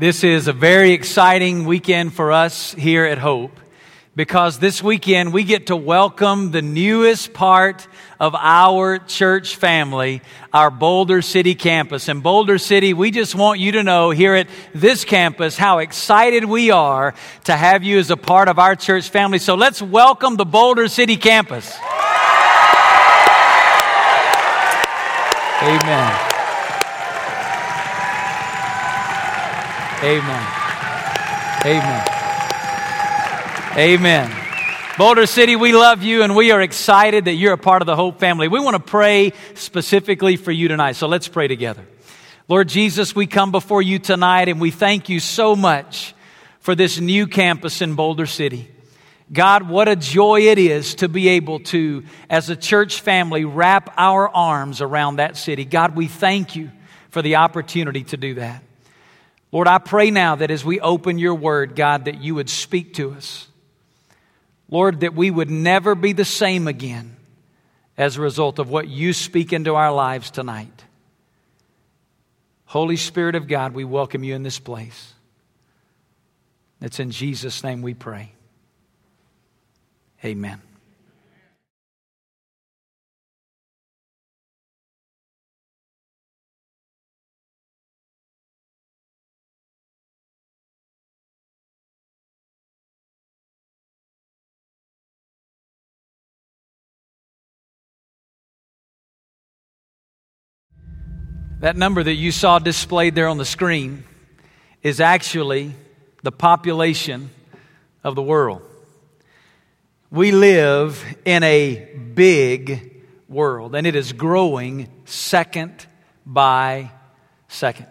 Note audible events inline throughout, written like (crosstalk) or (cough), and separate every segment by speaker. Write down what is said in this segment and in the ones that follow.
Speaker 1: This is a very exciting weekend for us here at Hope because this weekend we get to welcome the newest part of our church family, our Boulder City campus. And Boulder City, we just want you to know here at this campus how excited we are to have you as a part of our church family. So let's welcome the Boulder City campus. Amen. Amen. Amen. Amen. Boulder City, we love you and we are excited that you're a part of the Hope family. We want to pray specifically for you tonight. So let's pray together. Lord Jesus, we come before you tonight and we thank you so much for this new campus in Boulder City. God, what a joy it is to be able to, as a church family, wrap our arms around that city. God, we thank you for the opportunity to do that. Lord, I pray now that as we open your word, God, that you would speak to us. Lord, that we would never be the same again as a result of what you speak into our lives tonight. Holy Spirit of God, we welcome you in this place. It's in Jesus' name we pray. Amen. That number that you saw displayed there on the screen is actually the population of the world. We live in a big world, and it is growing second by second.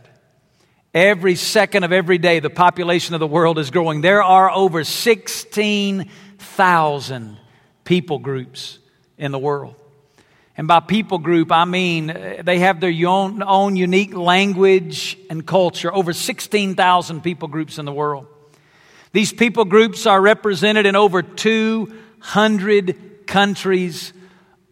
Speaker 1: Every second of every day, the population of the world is growing. There are over 16,000 people groups in the world. And by people group, I mean uh, they have their own, own unique language and culture. Over 16,000 people groups in the world. These people groups are represented in over 200 countries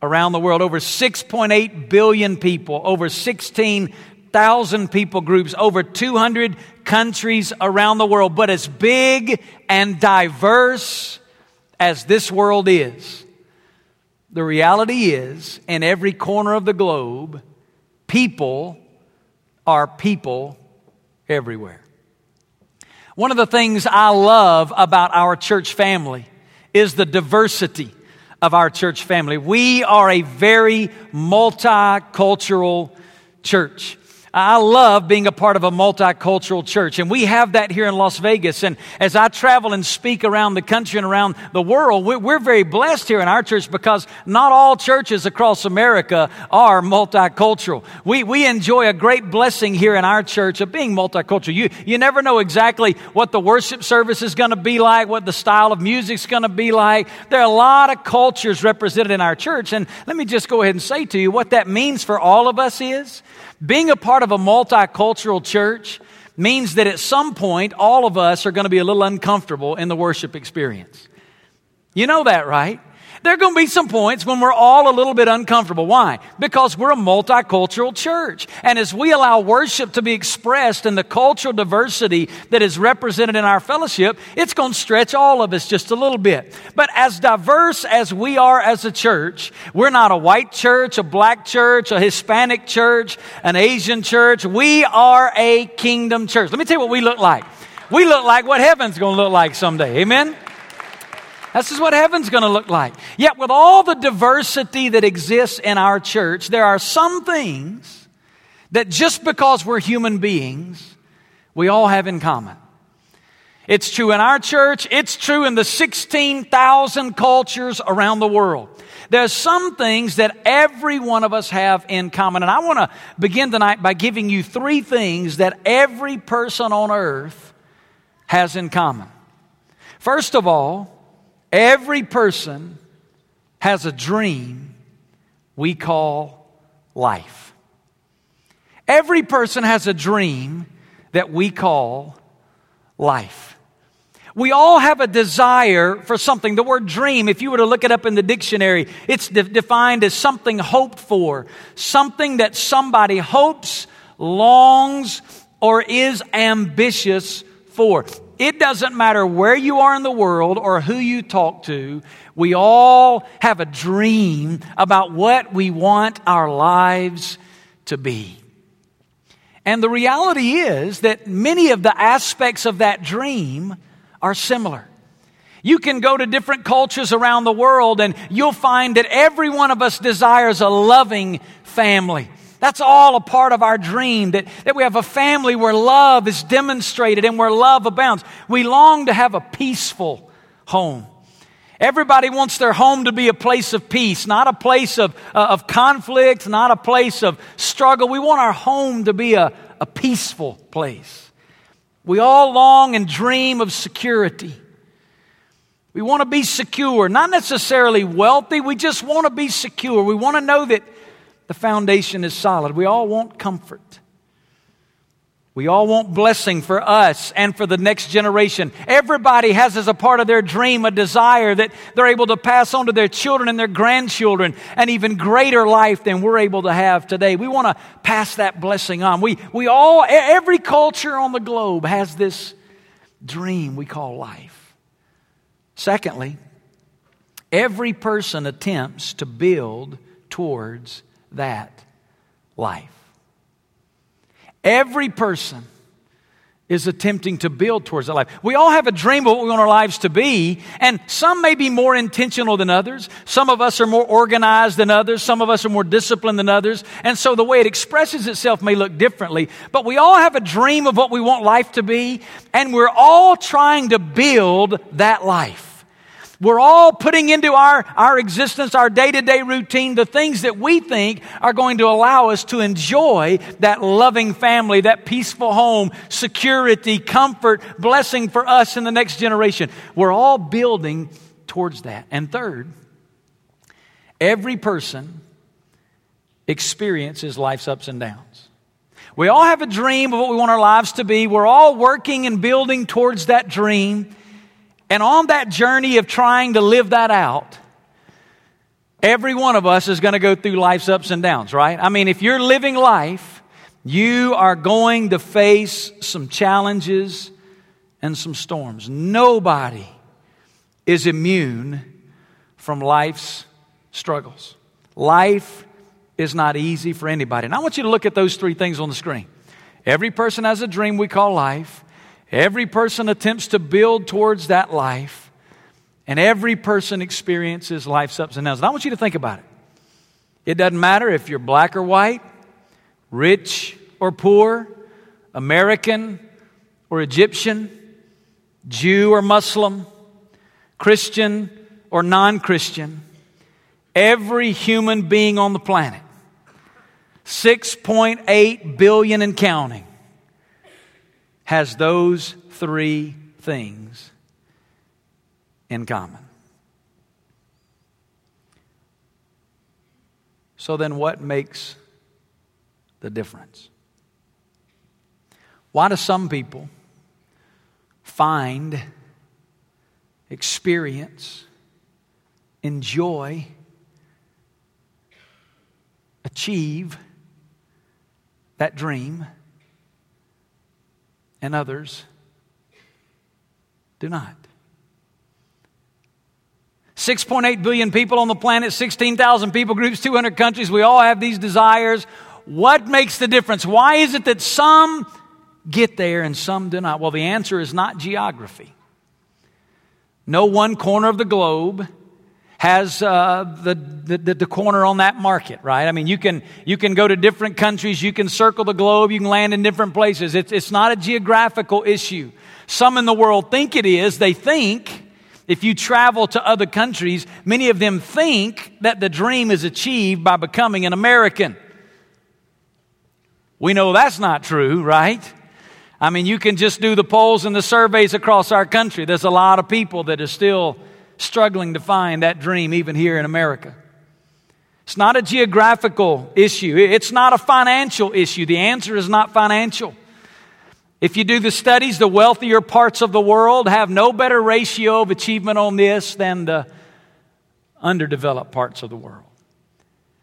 Speaker 1: around the world. Over 6.8 billion people, over 16,000 people groups, over 200 countries around the world. But as big and diverse as this world is, the reality is, in every corner of the globe, people are people everywhere. One of the things I love about our church family is the diversity of our church family. We are a very multicultural church. I love being a part of a multicultural church, and we have that here in Las Vegas. And as I travel and speak around the country and around the world, we're very blessed here in our church because not all churches across America are multicultural. We, we enjoy a great blessing here in our church of being multicultural. You, you never know exactly what the worship service is going to be like, what the style of music is going to be like. There are a lot of cultures represented in our church. And let me just go ahead and say to you what that means for all of us is being a part of a multicultural church means that at some point, all of us are going to be a little uncomfortable in the worship experience. You know that, right? There are going to be some points when we're all a little bit uncomfortable. Why? Because we're a multicultural church. And as we allow worship to be expressed in the cultural diversity that is represented in our fellowship, it's going to stretch all of us just a little bit. But as diverse as we are as a church, we're not a white church, a black church, a Hispanic church, an Asian church. We are a kingdom church. Let me tell you what we look like. We look like what heaven's going to look like someday. Amen? This is what heaven's going to look like. Yet, with all the diversity that exists in our church, there are some things that just because we're human beings, we all have in common. It's true in our church, it's true in the 16,000 cultures around the world. There's some things that every one of us have in common. And I want to begin tonight by giving you three things that every person on earth has in common. First of all, Every person has a dream we call life. Every person has a dream that we call life. We all have a desire for something. The word dream, if you were to look it up in the dictionary, it's de- defined as something hoped for, something that somebody hopes, longs, or is ambitious for. It doesn't matter where you are in the world or who you talk to, we all have a dream about what we want our lives to be. And the reality is that many of the aspects of that dream are similar. You can go to different cultures around the world and you'll find that every one of us desires a loving family. That's all a part of our dream that, that we have a family where love is demonstrated and where love abounds. We long to have a peaceful home. Everybody wants their home to be a place of peace, not a place of, uh, of conflict, not a place of struggle. We want our home to be a, a peaceful place. We all long and dream of security. We want to be secure, not necessarily wealthy. We just want to be secure. We want to know that the foundation is solid. We all want comfort. We all want blessing for us and for the next generation. Everybody has as a part of their dream a desire that they're able to pass on to their children and their grandchildren an even greater life than we're able to have today. We want to pass that blessing on. We, we all, every culture on the globe has this dream we call life. Secondly, every person attempts to build towards that life. Every person is attempting to build towards that life. We all have a dream of what we want our lives to be, and some may be more intentional than others. Some of us are more organized than others. Some of us are more disciplined than others. And so the way it expresses itself may look differently, but we all have a dream of what we want life to be, and we're all trying to build that life. We're all putting into our, our existence, our day to day routine, the things that we think are going to allow us to enjoy that loving family, that peaceful home, security, comfort, blessing for us in the next generation. We're all building towards that. And third, every person experiences life's ups and downs. We all have a dream of what we want our lives to be. We're all working and building towards that dream. And on that journey of trying to live that out, every one of us is going to go through life's ups and downs, right? I mean, if you're living life, you are going to face some challenges and some storms. Nobody is immune from life's struggles. Life is not easy for anybody. And I want you to look at those three things on the screen. Every person has a dream we call life. Every person attempts to build towards that life, and every person experiences life's ups and downs. And I want you to think about it. It doesn't matter if you're black or white, rich or poor, American or Egyptian, Jew or Muslim, Christian or non Christian, every human being on the planet, 6.8 billion and counting, has those three things in common. So then, what makes the difference? Why do some people find, experience, enjoy, achieve that dream? And others do not. 6.8 billion people on the planet, 16,000 people groups, 200 countries. We all have these desires. What makes the difference? Why is it that some get there and some do not? Well, the answer is not geography. No one corner of the globe has uh, the, the, the, corner on that market, right? I mean, you can, you can go to different countries, you can circle the globe, you can land in different places. It's, it's not a geographical issue. Some in the world think it is. They think, if you travel to other countries, many of them think that the dream is achieved by becoming an American. We know that's not true, right? I mean, you can just do the polls and the surveys across our country. There's a lot of people that are still struggling to find that dream even here in America. It's not a geographical issue. It's not a financial issue. The answer is not financial. If you do the studies, the wealthier parts of the world have no better ratio of achievement on this than the underdeveloped parts of the world.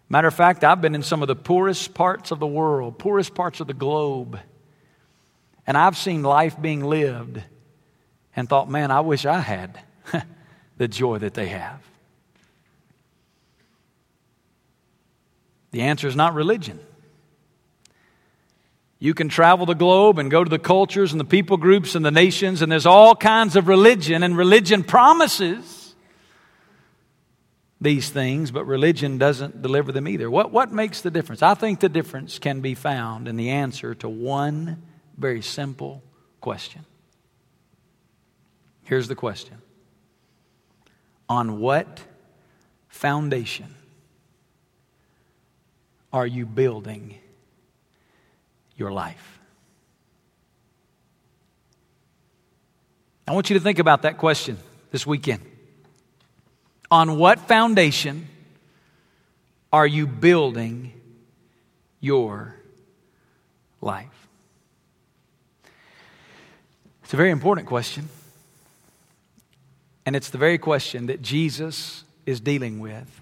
Speaker 1: Matter of fact, I've been in some of the poorest parts of the world, poorest parts of the globe. And I've seen life being lived and thought, man, I wish I had (laughs) the joy that they have. The answer is not religion. You can travel the globe and go to the cultures and the people groups and the nations, and there's all kinds of religion, and religion promises these things, but religion doesn't deliver them either. What, what makes the difference? I think the difference can be found in the answer to one very simple question. Here's the question On what foundation are you building your life? I want you to think about that question this weekend. On what foundation are you building your life? It's a very important question. And it's the very question that Jesus is dealing with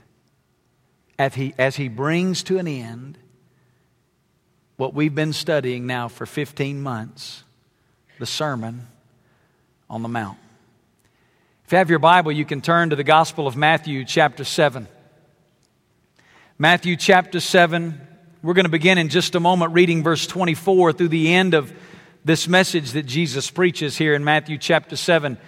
Speaker 1: as he, as he brings to an end what we've been studying now for 15 months the Sermon on the Mount. If you have your Bible, you can turn to the Gospel of Matthew, chapter 7. Matthew, chapter 7. We're going to begin in just a moment reading verse 24 through the end of this message that Jesus preaches here in Matthew, chapter 7.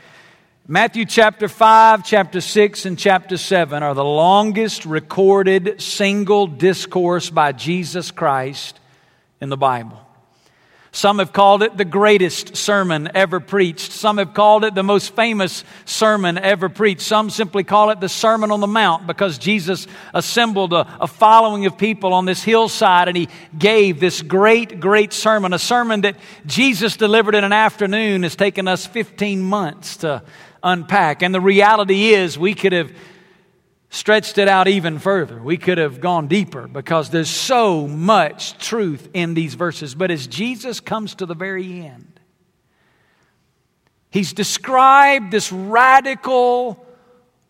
Speaker 1: Matthew chapter 5, chapter 6, and chapter 7 are the longest recorded single discourse by Jesus Christ in the Bible. Some have called it the greatest sermon ever preached. Some have called it the most famous sermon ever preached. Some simply call it the Sermon on the Mount because Jesus assembled a, a, following of people on this hillside and he gave this great, great sermon. A sermon that Jesus delivered in an afternoon has taken us 15 months to unpack. And the reality is, we could have stretched it out even further. We could have gone deeper because there's so much truth in these verses. But as Jesus comes to the very end, he's described this radical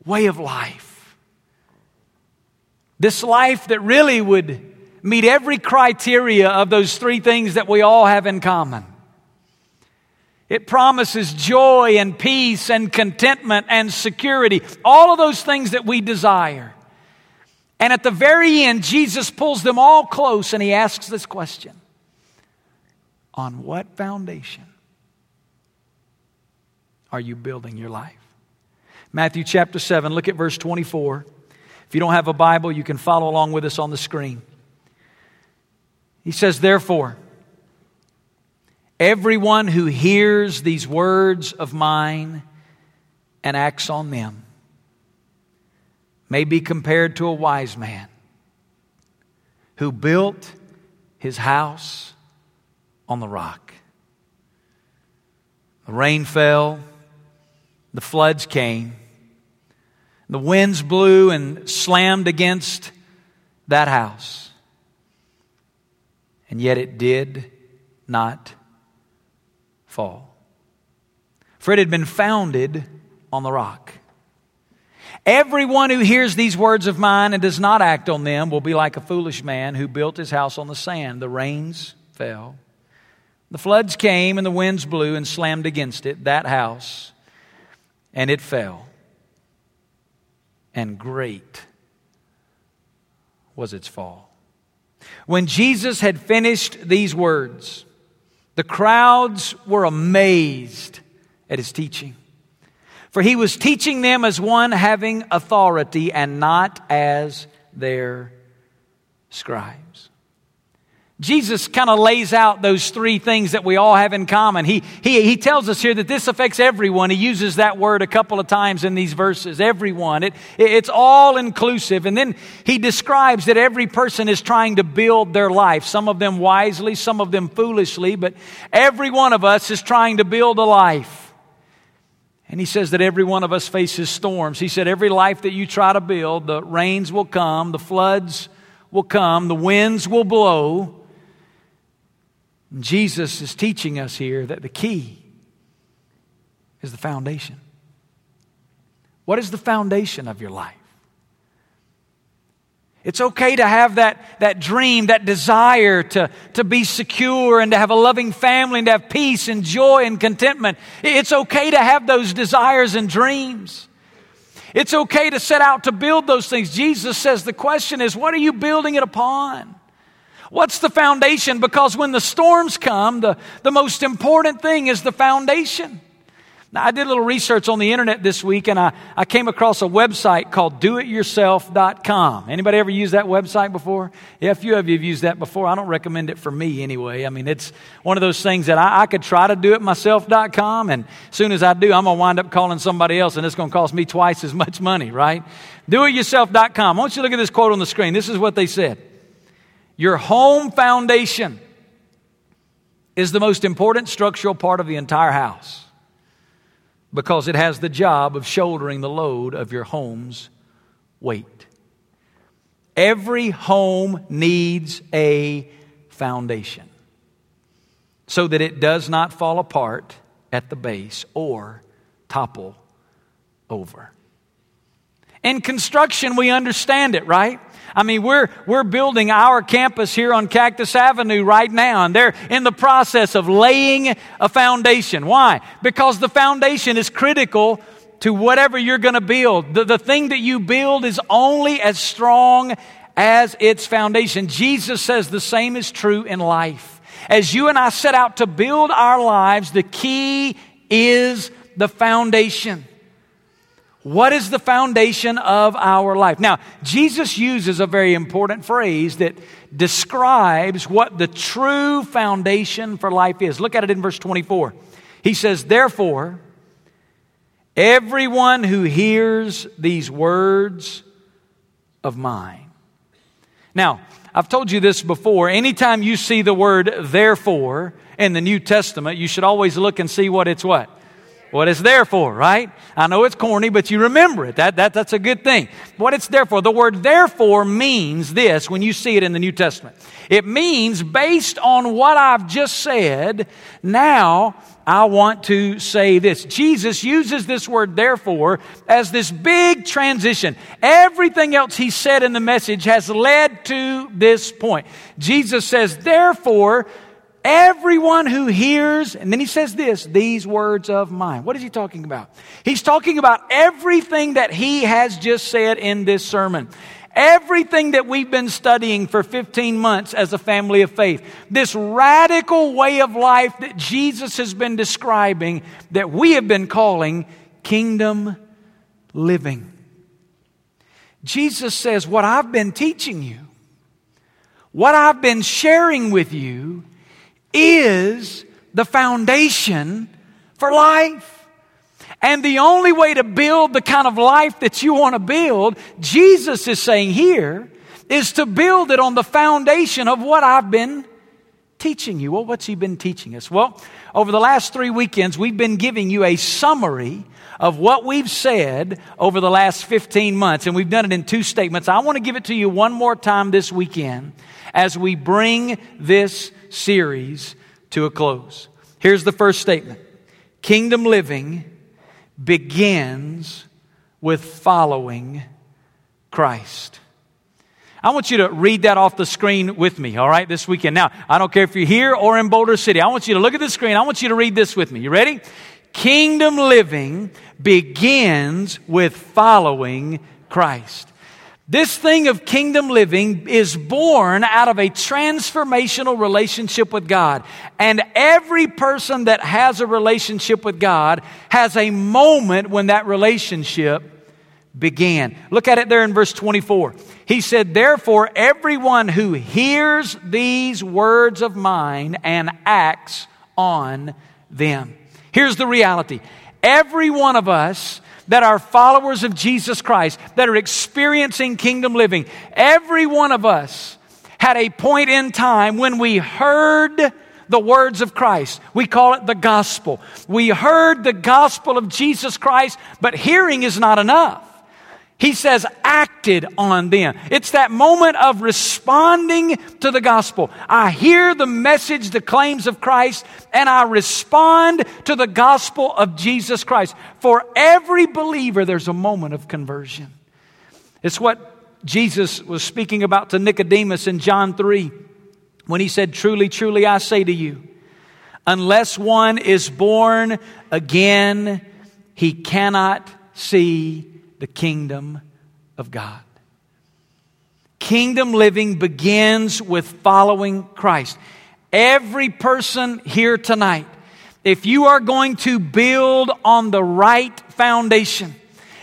Speaker 1: way of life. This life that really would meet every criteria of those three things that we all have in common. It promises joy and peace and contentment and security, all of those things that we desire. And at the very end, Jesus pulls them all close and he asks this question On what foundation are you building your life? Matthew chapter 7, look at verse 24. If you don't have a Bible, you can follow along with us on the screen. He says, Therefore, Everyone who hears these words of mine and acts on them may be compared to a wise man who built his house on the rock. The rain fell, the floods came, the winds blew and slammed against that house, and yet it did not fall. For it had been founded on the rock. Everyone who hears these words of mine and does not act on them will be like a foolish man who built his house on the sand. The rains fell, the floods came, and the winds blew and slammed against it, that house, and it fell. And great was its fall. When Jesus had finished these words, the crowds were amazed at his teaching. For he was teaching them as one having authority and not as their scribes. Jesus kind of lays out those three things that we all have in common. He, he, he tells us here that this affects everyone. He uses that word a couple of times in these verses. Everyone. It, it's all inclusive. And then he describes that every person is trying to build their life. Some of them wisely, some of them foolishly, but every one of us is trying to build a life. And he says that every one of us faces storms. He said, every life that you try to build, the rains will come, the floods will come, the winds will blow. Jesus is teaching us here that the key is the foundation. What is the foundation of your life? It's okay to have that, that dream, that desire to, to be secure and to have a loving family and to have peace and joy and contentment. It's okay to have those desires and dreams. It's okay to set out to build those things. Jesus says the question is, what are you building it upon? What's the foundation? Because when the storms come, the, the most important thing is the foundation. Now, I did a little research on the internet this week and I, I came across a website called doityourself.com. Anybody ever used that website before? Yeah, a few of you have used that before. I don't recommend it for me anyway. I mean, it's one of those things that I, I could try to do it myself.com and as soon as I do, I'm going to wind up calling somebody else and it's going to cost me twice as much money, right? Doityourself.com. I want you to look at this quote on the screen. This is what they said. Your home foundation is the most important structural part of the entire house because it has the job of shouldering the load of your home's weight. Every home needs a foundation so that it does not fall apart at the base or topple over. In construction, we understand it, right? I mean, we're, we're building our campus here on Cactus Avenue right now, and they're in the process of laying a foundation. Why? Because the foundation is critical to whatever you're going to build. The, the thing that you build is only as strong as its foundation. Jesus says the same is true in life. As you and I set out to build our lives, the key is the foundation. What is the foundation of our life? Now, Jesus uses a very important phrase that describes what the true foundation for life is. Look at it in verse 24. He says, Therefore, everyone who hears these words of mine. Now, I've told you this before. Anytime you see the word therefore in the New Testament, you should always look and see what it's what what it's there for, right? I know it's corny, but you remember it. That, that, that's a good thing. What it's there for. The word therefore means this when you see it in the New Testament. It means based on what I've just said, now I want to say this. Jesus uses this word therefore as this big transition. Everything else he said in the message has led to this point. Jesus says, therefore, Everyone who hears, and then he says this, these words of mine. What is he talking about? He's talking about everything that he has just said in this sermon. Everything that we've been studying for 15 months as a family of faith. This radical way of life that Jesus has been describing that we have been calling kingdom living. Jesus says, What I've been teaching you, what I've been sharing with you, is the foundation for life. And the only way to build the kind of life that you want to build, Jesus is saying here, is to build it on the foundation of what I've been teaching you. Well, what's he been teaching us? Well, over the last three weekends, we've been giving you a summary of what we've said over the last 15 months, and we've done it in two statements. I want to give it to you one more time this weekend as we bring this series to a close. Here's the first statement Kingdom living begins with following Christ. I want you to read that off the screen with me, all right, this weekend. Now, I don't care if you're here or in Boulder City. I want you to look at the screen. I want you to read this with me. You ready? Kingdom living begins with following Christ. This thing of kingdom living is born out of a transformational relationship with God. And every person that has a relationship with God has a moment when that relationship began. Look at it there in verse 24. He said, Therefore, everyone who hears these words of mine and acts on them. Here's the reality. Every one of us that are followers of Jesus Christ, that are experiencing kingdom living, every one of us had a point in time when we heard the words of Christ. We call it the gospel. We heard the gospel of Jesus Christ, but hearing is not enough. He says, acted on them. It's that moment of responding to the gospel. I hear the message, the claims of Christ, and I respond to the gospel of Jesus Christ. For every believer, there's a moment of conversion. It's what Jesus was speaking about to Nicodemus in John 3 when he said, Truly, truly, I say to you, unless one is born again, he cannot see the kingdom of God. Kingdom living begins with following Christ. Every person here tonight, if you are going to build on the right foundation,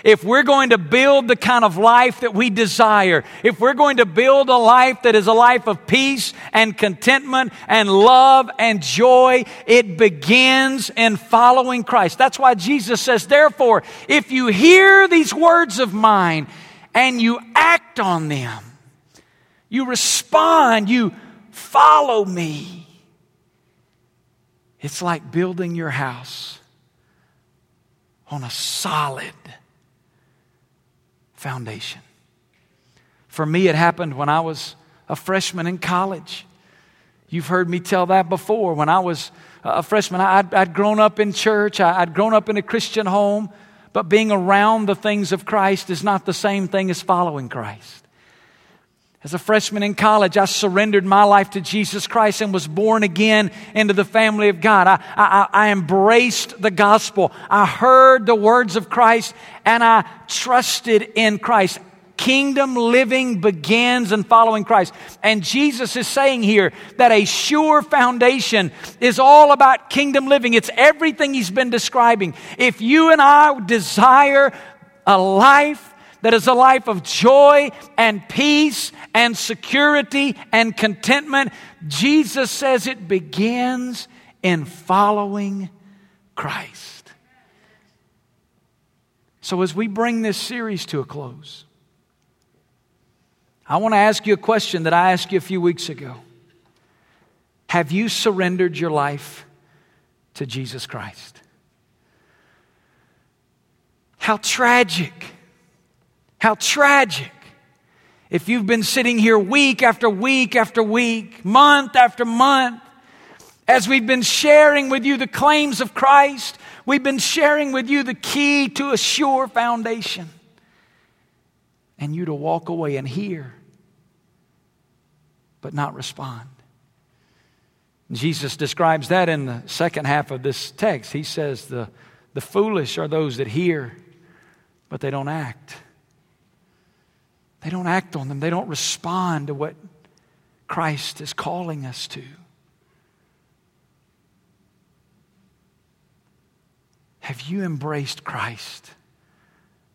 Speaker 1: if we're going to build the kind of life that we desire, if we're going to build a life that is a life of peace and contentment and love and joy, it begins in following Christ. That's why Jesus says, therefore, if you hear these words of mine and you act on them, you respond, you follow me. It's like building your house on a solid foundation. For me, it happened when I was a freshman in college. You've heard me tell that before. When I was a freshman, I'd, I'd grown up in church, I'd grown up in a Christian home, but being around the things of Christ is not the same thing as following Christ. As a freshman in college, I surrendered my life to Jesus Christ and was born again into the family of God. I, I, I, embraced the gospel. I heard the words of Christ and I trusted in Christ. Kingdom living begins in following Christ. And Jesus is saying here that a sure foundation is all about kingdom living. It's everything he's been describing. If you and I desire a life that is a life of joy and peace and security and contentment. Jesus says it begins in following Christ. So, as we bring this series to a close, I want to ask you a question that I asked you a few weeks ago. Have you surrendered your life to Jesus Christ? How tragic how tragic. If you've been sitting here week after week after week, month after month, as we've been sharing with you the claims of Christ, we've been sharing with you the key to a sure foundation. And you to walk away and hear, but not respond. Jesus describes that in the second half of this text. He says, The, the foolish are those that hear, but they don't act. They don't act on them, they don't respond to what Christ is calling us to. Have you embraced Christ?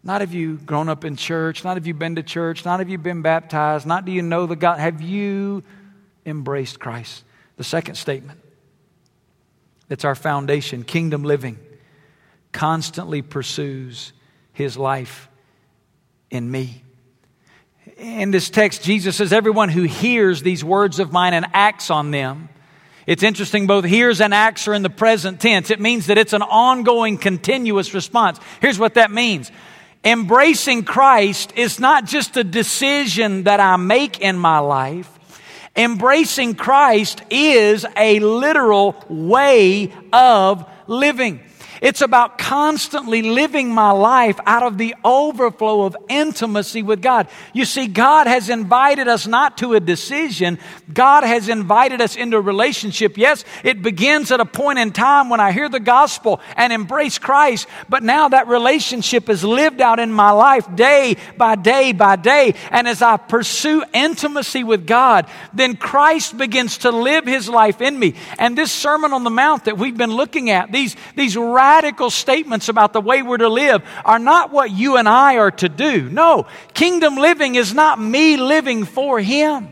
Speaker 1: Not have you grown up in church, not have you been to church, not have you been baptized, not do you know the God. Have you embraced Christ? The second statement that's our foundation kingdom living constantly pursues his life in me in this text, Jesus says, Everyone who hears these words of mine and acts on them. It's interesting, both hears and acts are in the present tense. It means that it's an ongoing, continuous response. Here's what that means embracing Christ is not just a decision that I make in my life. Embracing Christ is a literal way of living. It's about constantly living my life out of the overflow of intimacy with God. You see, God has invited us not to a decision, God has invited us into a relationship. Yes, it begins at a point in time when I hear the gospel and embrace Christ, but now that relationship is lived out in my life day by day by day. And as I pursue intimacy with God, then Christ begins to live his life in me. And this Sermon on the Mount that we've been looking at, these, these radical statements about the way we're to live are not what you and I are to do. No, kingdom living is not me living for Him.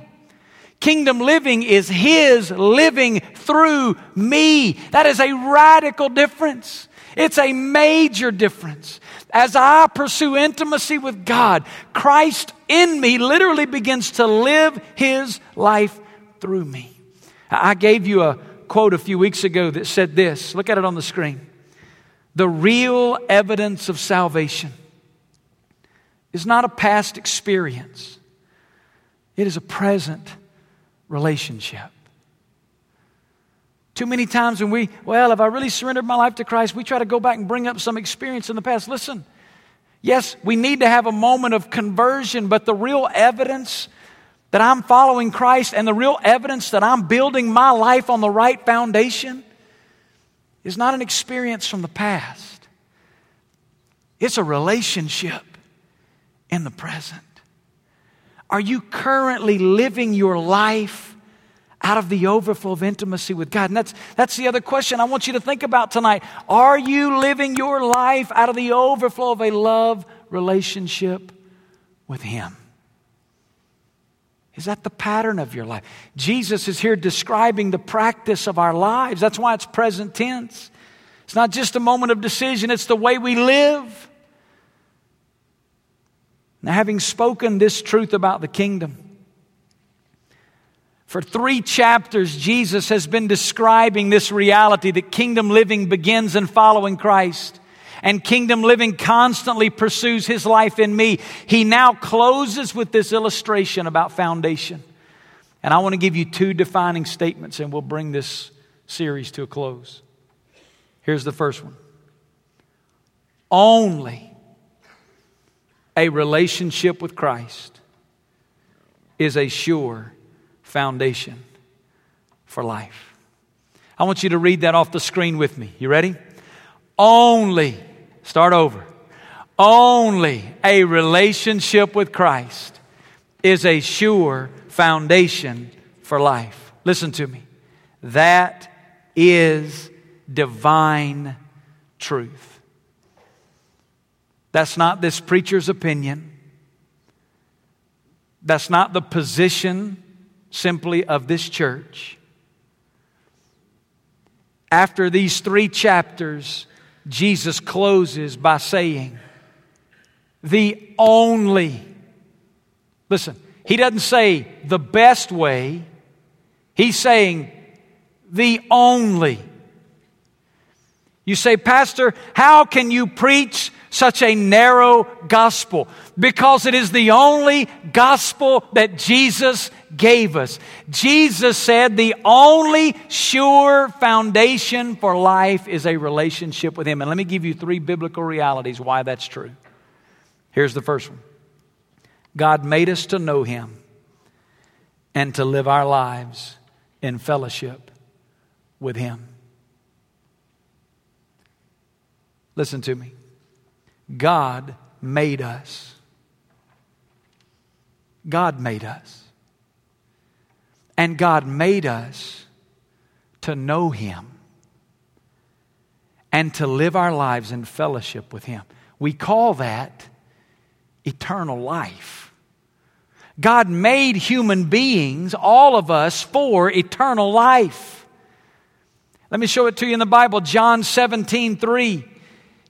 Speaker 1: Kingdom living is His living through me. That is a radical difference. It's a major difference. As I pursue intimacy with God, Christ in me literally begins to live His life through me. I gave you a quote a few weeks ago that said this. Look at it on the screen. The real evidence of salvation is not a past experience, it is a present relationship. Too many times when we, well, if I really surrendered my life to Christ, we try to go back and bring up some experience in the past. Listen, Yes, we need to have a moment of conversion, but the real evidence that I'm following Christ and the real evidence that I'm building my life on the right foundation is not an experience from the past. It's a relationship in the present. Are you currently living your life out of the overflow of intimacy with God? And that's, that's the other question I want you to think about tonight. Are you living your life out of the overflow of a love relationship with Him? Is that the pattern of your life? Jesus is here describing the practice of our lives. That's why it's present tense. It's not just a moment of decision, it's the way we live. Now, having spoken this truth about the kingdom, for three chapters, Jesus has been describing this reality that kingdom living begins in following Christ. And kingdom living constantly pursues his life in me. He now closes with this illustration about foundation. And I want to give you two defining statements, and we'll bring this series to a close. Here's the first one Only a relationship with Christ is a sure foundation for life. I want you to read that off the screen with me. You ready? Only, start over. Only a relationship with Christ is a sure foundation for life. Listen to me. That is divine truth. That's not this preacher's opinion. That's not the position simply of this church. After these three chapters, Jesus closes by saying, The only, listen, he doesn't say the best way, he's saying the only. You say, Pastor, how can you preach such a narrow gospel? Because it is the only gospel that Jesus gave us. Jesus said the only sure foundation for life is a relationship with Him. And let me give you three biblical realities why that's true. Here's the first one God made us to know Him and to live our lives in fellowship with Him. Listen to me. God made us. God made us. And God made us to know Him and to live our lives in fellowship with Him. We call that eternal life. God made human beings, all of us, for eternal life. Let me show it to you in the Bible, John 17, 3.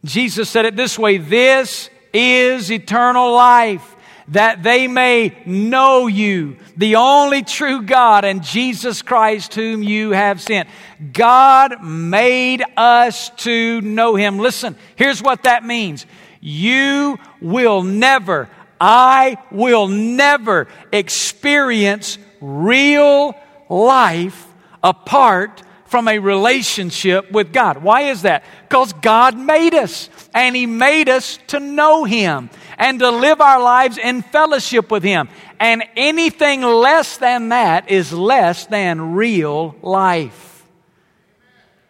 Speaker 1: Jesus said it this way This is eternal life, that they may know you, the only true God, and Jesus Christ, whom you have sent. God made us to know Him. Listen, here's what that means you will never, I will never experience real life apart from a relationship with God. Why is that? Because God made us and He made us to know Him and to live our lives in fellowship with Him. And anything less than that is less than real life.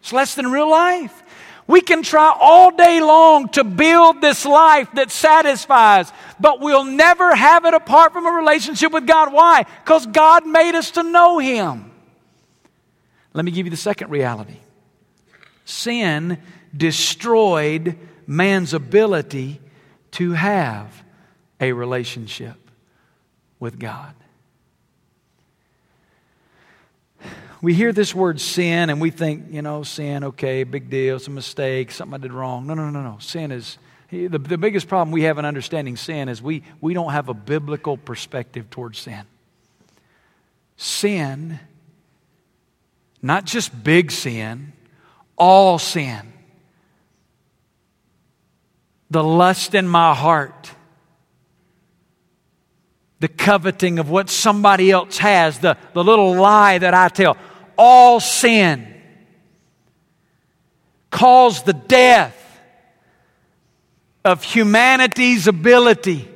Speaker 1: It's less than real life. We can try all day long to build this life that satisfies, but we'll never have it apart from a relationship with God. Why? Because God made us to know Him. Let me give you the second reality sin destroyed man's ability to have a relationship with God. We hear this word sin and we think, you know, sin, okay, big deal, it's a mistake, something I did wrong. No, no, no, no. Sin is, the, the biggest problem we have in understanding sin is we, we don't have a biblical perspective towards sin. Sin not just big sin, all sin. The lust in my heart, the coveting of what somebody else has, the, the little lie that I tell, all sin. Caused the death of humanity's ability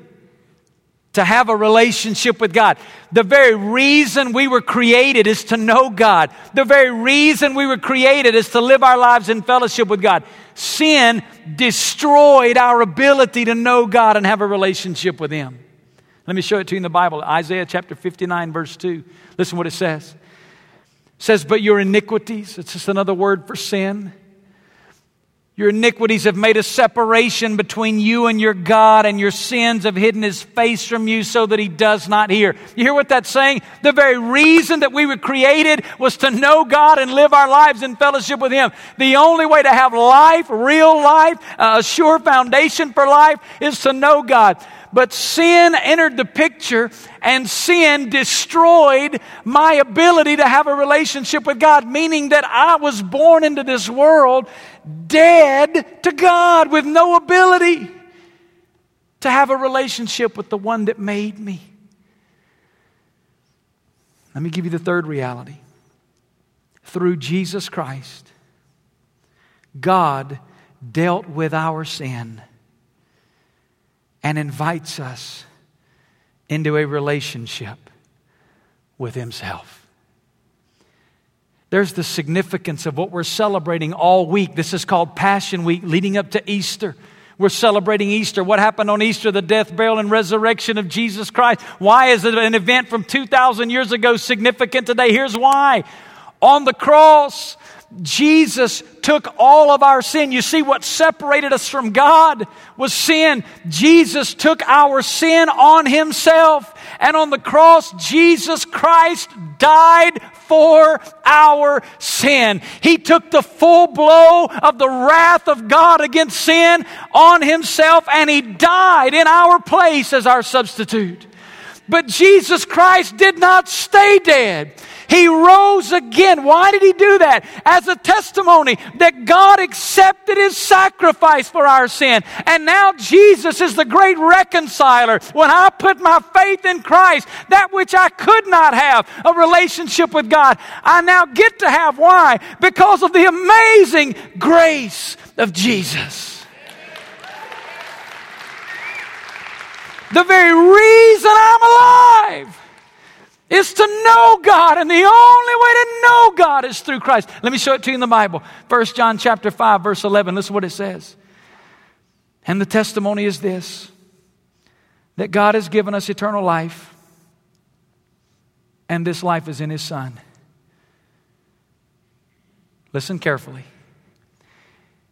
Speaker 1: to have a relationship with God. The very reason we were created is to know God. The very reason we were created is to live our lives in fellowship with God. Sin destroyed our ability to know God and have a relationship with Him. Let me show it to you in the Bible. Isaiah chapter 59, verse 2. Listen what it says. It says, But your iniquities, it's just another word for sin your iniquities have made a separation between you and your God, and your sins have hidden his face from you so that he does not hear. You hear what that's saying? The very reason that we were created was to know God and live our lives in fellowship with him. The only way to have life, real life, uh, a sure foundation for life, is to know God. But sin entered the picture and sin destroyed my ability to have a relationship with God, meaning that I was born into this world dead to God with no ability to have a relationship with the one that made me. Let me give you the third reality. Through Jesus Christ, God dealt with our sin and invites us into a relationship with Himself. There's the significance of what we're celebrating all week. This is called Passion Week, leading up to Easter. We're celebrating Easter. What happened on Easter? The death, burial, and resurrection of Jesus Christ. Why is it an event from 2,000 years ago significant today? Here's why. On the cross, Jesus took all of our sin. You see, what separated us from God was sin. Jesus took our sin on himself. And on the cross, Jesus Christ died for our sin. He took the full blow of the wrath of God against sin on himself and he died in our place as our substitute. But Jesus Christ did not stay dead. He rose again. Why did he do that? As a testimony that God accepted his sacrifice for our sin. And now Jesus is the great reconciler. When I put my faith in Christ, that which I could not have, a relationship with God, I now get to have. Why? Because of the amazing grace of Jesus. The very reason I'm alive is to know God, and the only way to know God is through Christ. Let me show it to you in the Bible. 1 John chapter 5, verse 11. Listen what it says. And the testimony is this that God has given us eternal life, and this life is in His Son. Listen carefully.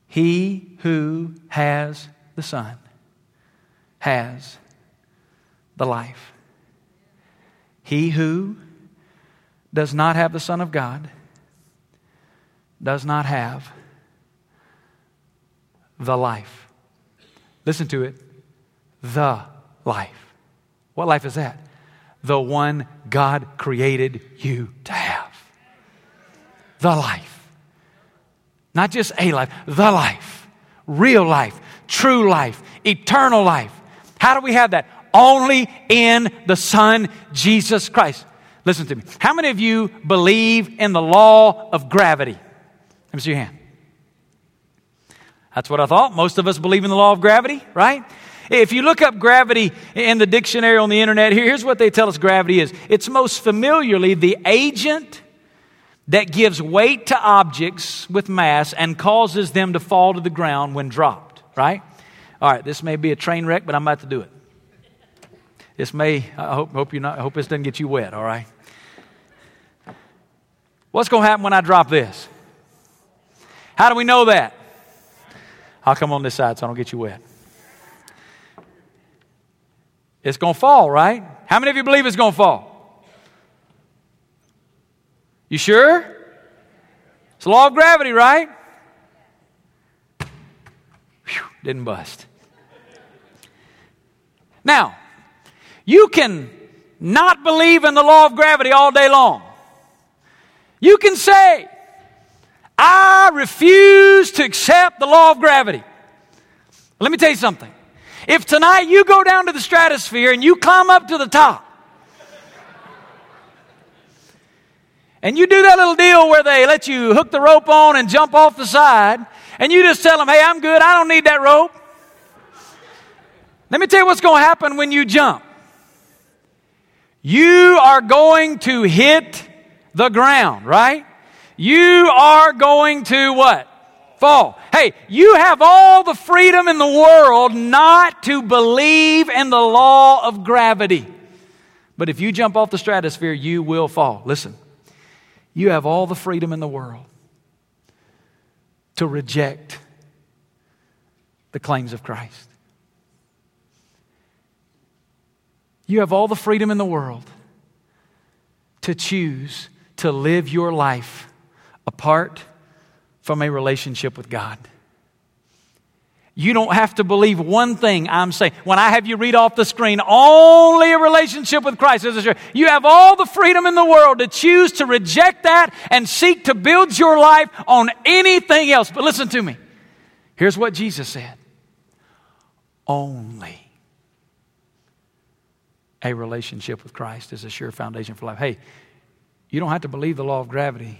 Speaker 1: He who has the Son has the life. He who does not have the Son of God does not have the life. Listen to it the life. What life is that? The one God created you to have. The life. Not just a life, the life. Real life, true life, eternal life. How do we have that? Only in the Son, Jesus Christ. Listen to me. How many of you believe in the law of gravity? Let me see your hand. That's what I thought. Most of us believe in the law of gravity, right? If you look up gravity in the dictionary on the internet, here's what they tell us gravity is it's most familiarly the agent that gives weight to objects with mass and causes them to fall to the ground when dropped, right? All right, this may be a train wreck, but I'm about to do it. This may, I hope, hope, you not, I hope this doesn't get you wet, all right? What's going to happen when I drop this? How do we know that? I'll come on this side so I don't get you wet. It's going to fall, right? How many of you believe it's going to fall? You sure? It's the law of gravity, right? Whew, didn't bust. Now, you can not believe in the law of gravity all day long. You can say, I refuse to accept the law of gravity. Let me tell you something. If tonight you go down to the stratosphere and you climb up to the top, and you do that little deal where they let you hook the rope on and jump off the side, and you just tell them, hey, I'm good, I don't need that rope. Let me tell you what's going to happen when you jump. You are going to hit the ground, right? You are going to what? Fall. Hey, you have all the freedom in the world not to believe in the law of gravity. But if you jump off the stratosphere, you will fall. Listen, you have all the freedom in the world to reject the claims of Christ. You have all the freedom in the world to choose to live your life apart from a relationship with God. You don't have to believe one thing I'm saying. When I have you read off the screen, only a relationship with Christ is assured. You have all the freedom in the world to choose to reject that and seek to build your life on anything else. But listen to me. Here's what Jesus said only a relationship with Christ is a sure foundation for life. Hey, you don't have to believe the law of gravity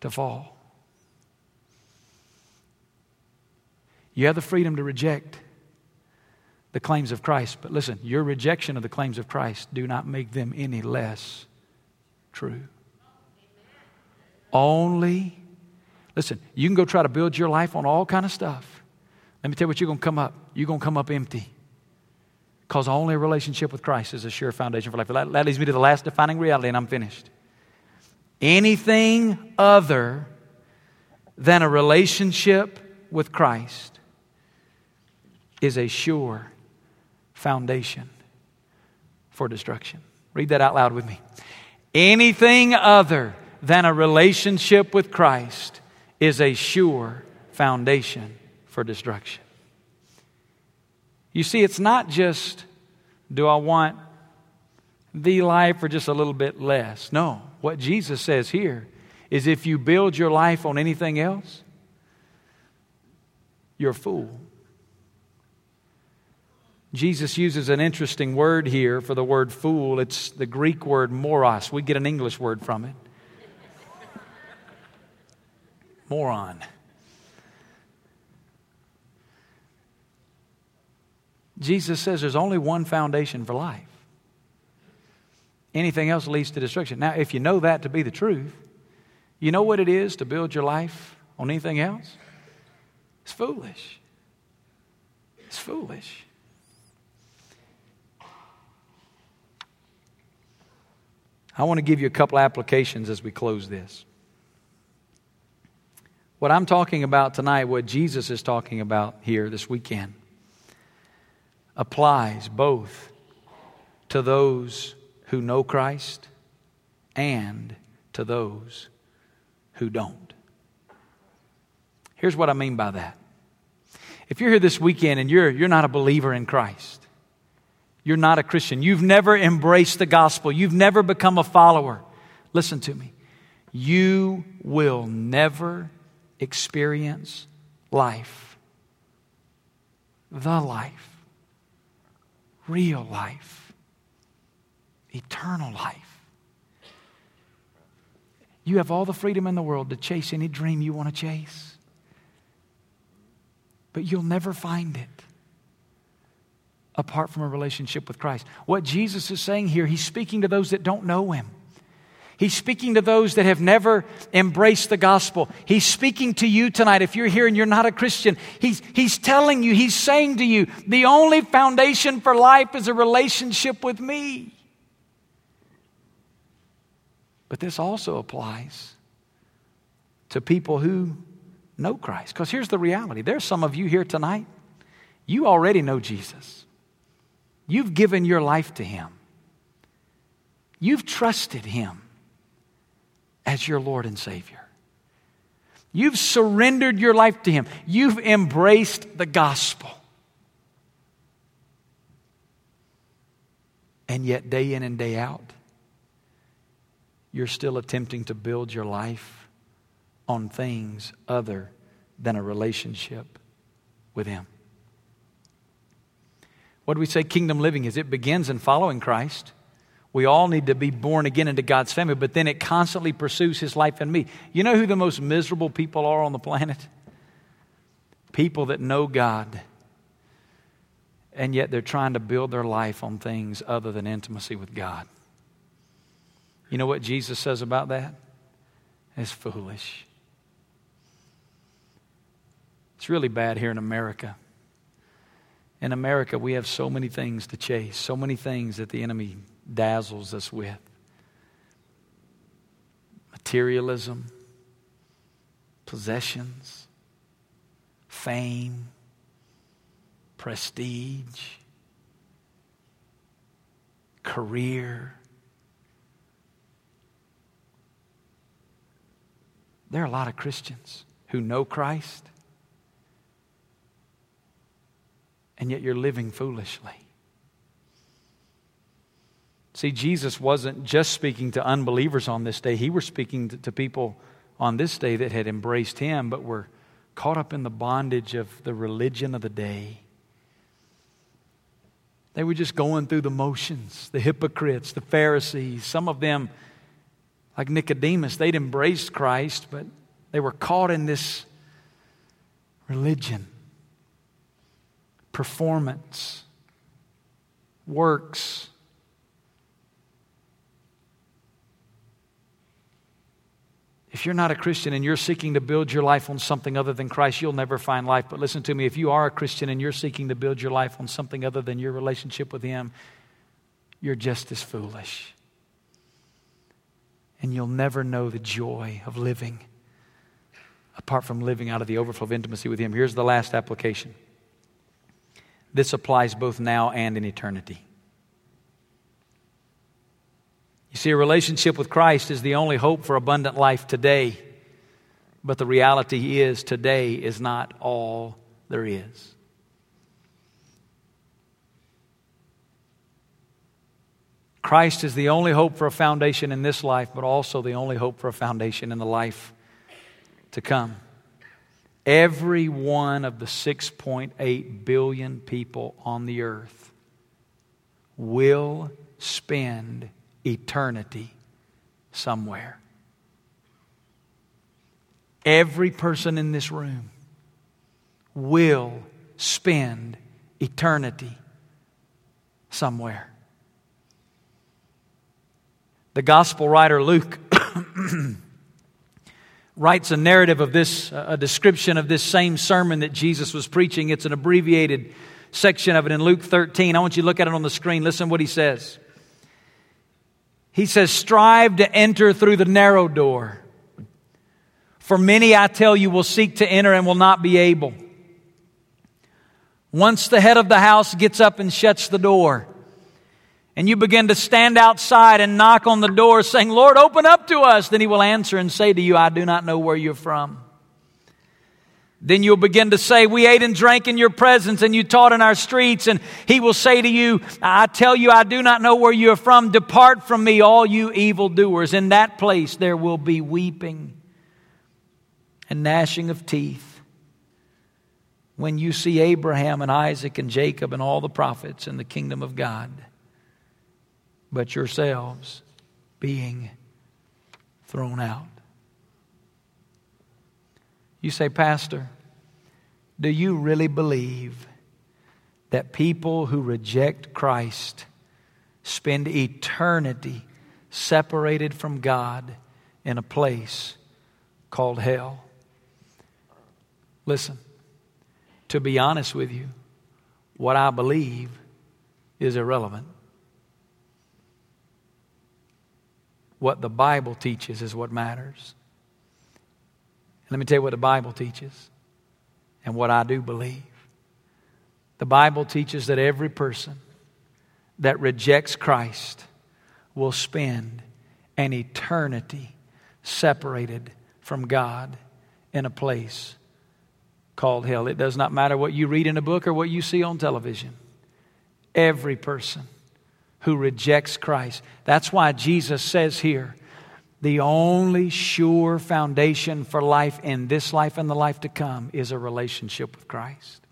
Speaker 1: to fall. You have the freedom to reject the claims of Christ. But listen, your rejection of the claims of Christ do not make them any less true. Only, listen, you can go try to build your life on all kind of stuff. Let me tell you what you're going to come up. You're going to come up empty. Because only a relationship with Christ is a sure foundation for life. That, that leads me to the last defining reality, and I'm finished. Anything other than a relationship with Christ is a sure foundation for destruction. Read that out loud with me. Anything other than a relationship with Christ is a sure foundation for destruction. You see, it's not just, do I want the life or just a little bit less? No. What Jesus says here is if you build your life on anything else, you're a fool. Jesus uses an interesting word here for the word fool. It's the Greek word moros. We get an English word from it. Moron. Jesus says there's only one foundation for life. Anything else leads to destruction. Now, if you know that to be the truth, you know what it is to build your life on anything else? It's foolish. It's foolish. I want to give you a couple applications as we close this. What I'm talking about tonight, what Jesus is talking about here this weekend, applies both to those who know Christ and to those who don't. Here's what I mean by that. If you're here this weekend and you're, you're not a believer in Christ, you're not a Christian. You've never embraced the gospel. You've never become a follower. Listen to me. You will never experience life. The life. Real life. Eternal life. You have all the freedom in the world to chase any dream you want to chase, but you'll never find it apart from a relationship with Christ. What Jesus is saying here, he's speaking to those that don't know him. He's speaking to those that have never embraced the gospel. He's speaking to you tonight. If you're here and you're not a Christian, he's, he's telling you, he's saying to you, the only foundation for life is a relationship with me. But this also applies to people who know Christ. Because here's the reality there's some of you here tonight, you already know Jesus. You've given your life to Him. You've trusted Him as your Lord and Savior. You've surrendered your life to Him. You've embraced the gospel. And yet, day in and day out, you're still attempting to build your life on things other than a relationship with Him. What do we say kingdom living is? It begins in following Christ. We all need to be born again into God's family, but then it constantly pursues His life in me. You know who the most miserable people are on the planet? People that know God and yet they're trying to build their life on things other than intimacy with God. You know what Jesus says about that? It's foolish. It's really bad here in America. In America, we have so many things to chase, so many things that the enemy dazzles us with materialism, possessions, fame, prestige, career. There are a lot of Christians who know Christ and yet you're living foolishly. See, Jesus wasn't just speaking to unbelievers on this day, he was speaking to, people on this day that had embraced him but were caught up in the bondage of the religion of the day. They were just going through the motions, the hypocrites, the Pharisees. Some of them, like Nicodemus, they'd embraced Christ, but they were caught in this religion performance, works. If you're not a Christian and you're seeking to build your life on something other than Christ, you'll never find life. But listen to me if you are a Christian and you're seeking to build your life on something other than your relationship with Him, you're just as foolish. And you'll never know the joy of living apart from living out of the overflow of intimacy with Him. Here's the last application this applies both now and in eternity. You see, a relationship with Christ is the only hope for abundant life today. But the reality is, today is not all there is. Christ is the only hope for a foundation in this life, but also the only hope for a foundation in the life to come. Every one of the 6.8 billion people on the earth will spend eternity somewhere. Every person in this room will spend eternity somewhere. The gospel writer Luke (clears throat) writes a narrative of this, uh, a description of this same sermon that Jesus was preaching. It's an abbreviated section of it in Luke 13. I want you to look at it on the screen. Listen what he says. He says, Strive to enter through the narrow door. For many, I tell you, will seek to enter and will not be able. Once the head of the house gets up and shuts the door, and you begin to stand outside and knock on the door saying, Lord, open up to us, then he will answer and say to you, I do not know where you're from. Then you'll begin to say, We ate and drank in your presence, and you taught in our streets. And he will say to you, I tell you, I do not know where you are from. Depart from me, all you evildoers. In that place there will be weeping and gnashing of teeth when you see Abraham and Isaac and Jacob and all the prophets in the kingdom of God but yourselves being thrown out. You say, Pastor, do you really believe that people who reject Christ spend eternity separated from God in a place called hell? Listen, to be honest with you, what I believe is irrelevant. What the Bible teaches is what matters. Let me tell you what the Bible teaches and what I do believe. The Bible teaches that every person that rejects Christ will spend an eternity separated from God in a place called hell. It does not matter what you read in a book or what you see on television. Every person who rejects Christ. That's why Jesus says here the only sure foundation for life in this life and the life to come is a relationship with Christ.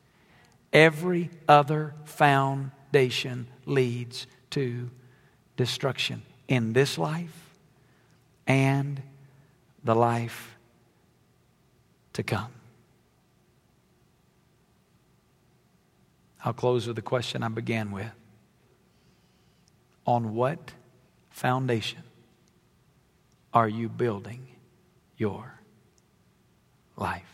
Speaker 1: Every other foundation leads to destruction in this life and the life to come. I'll close with the question I began with. On what foundation are you building your life?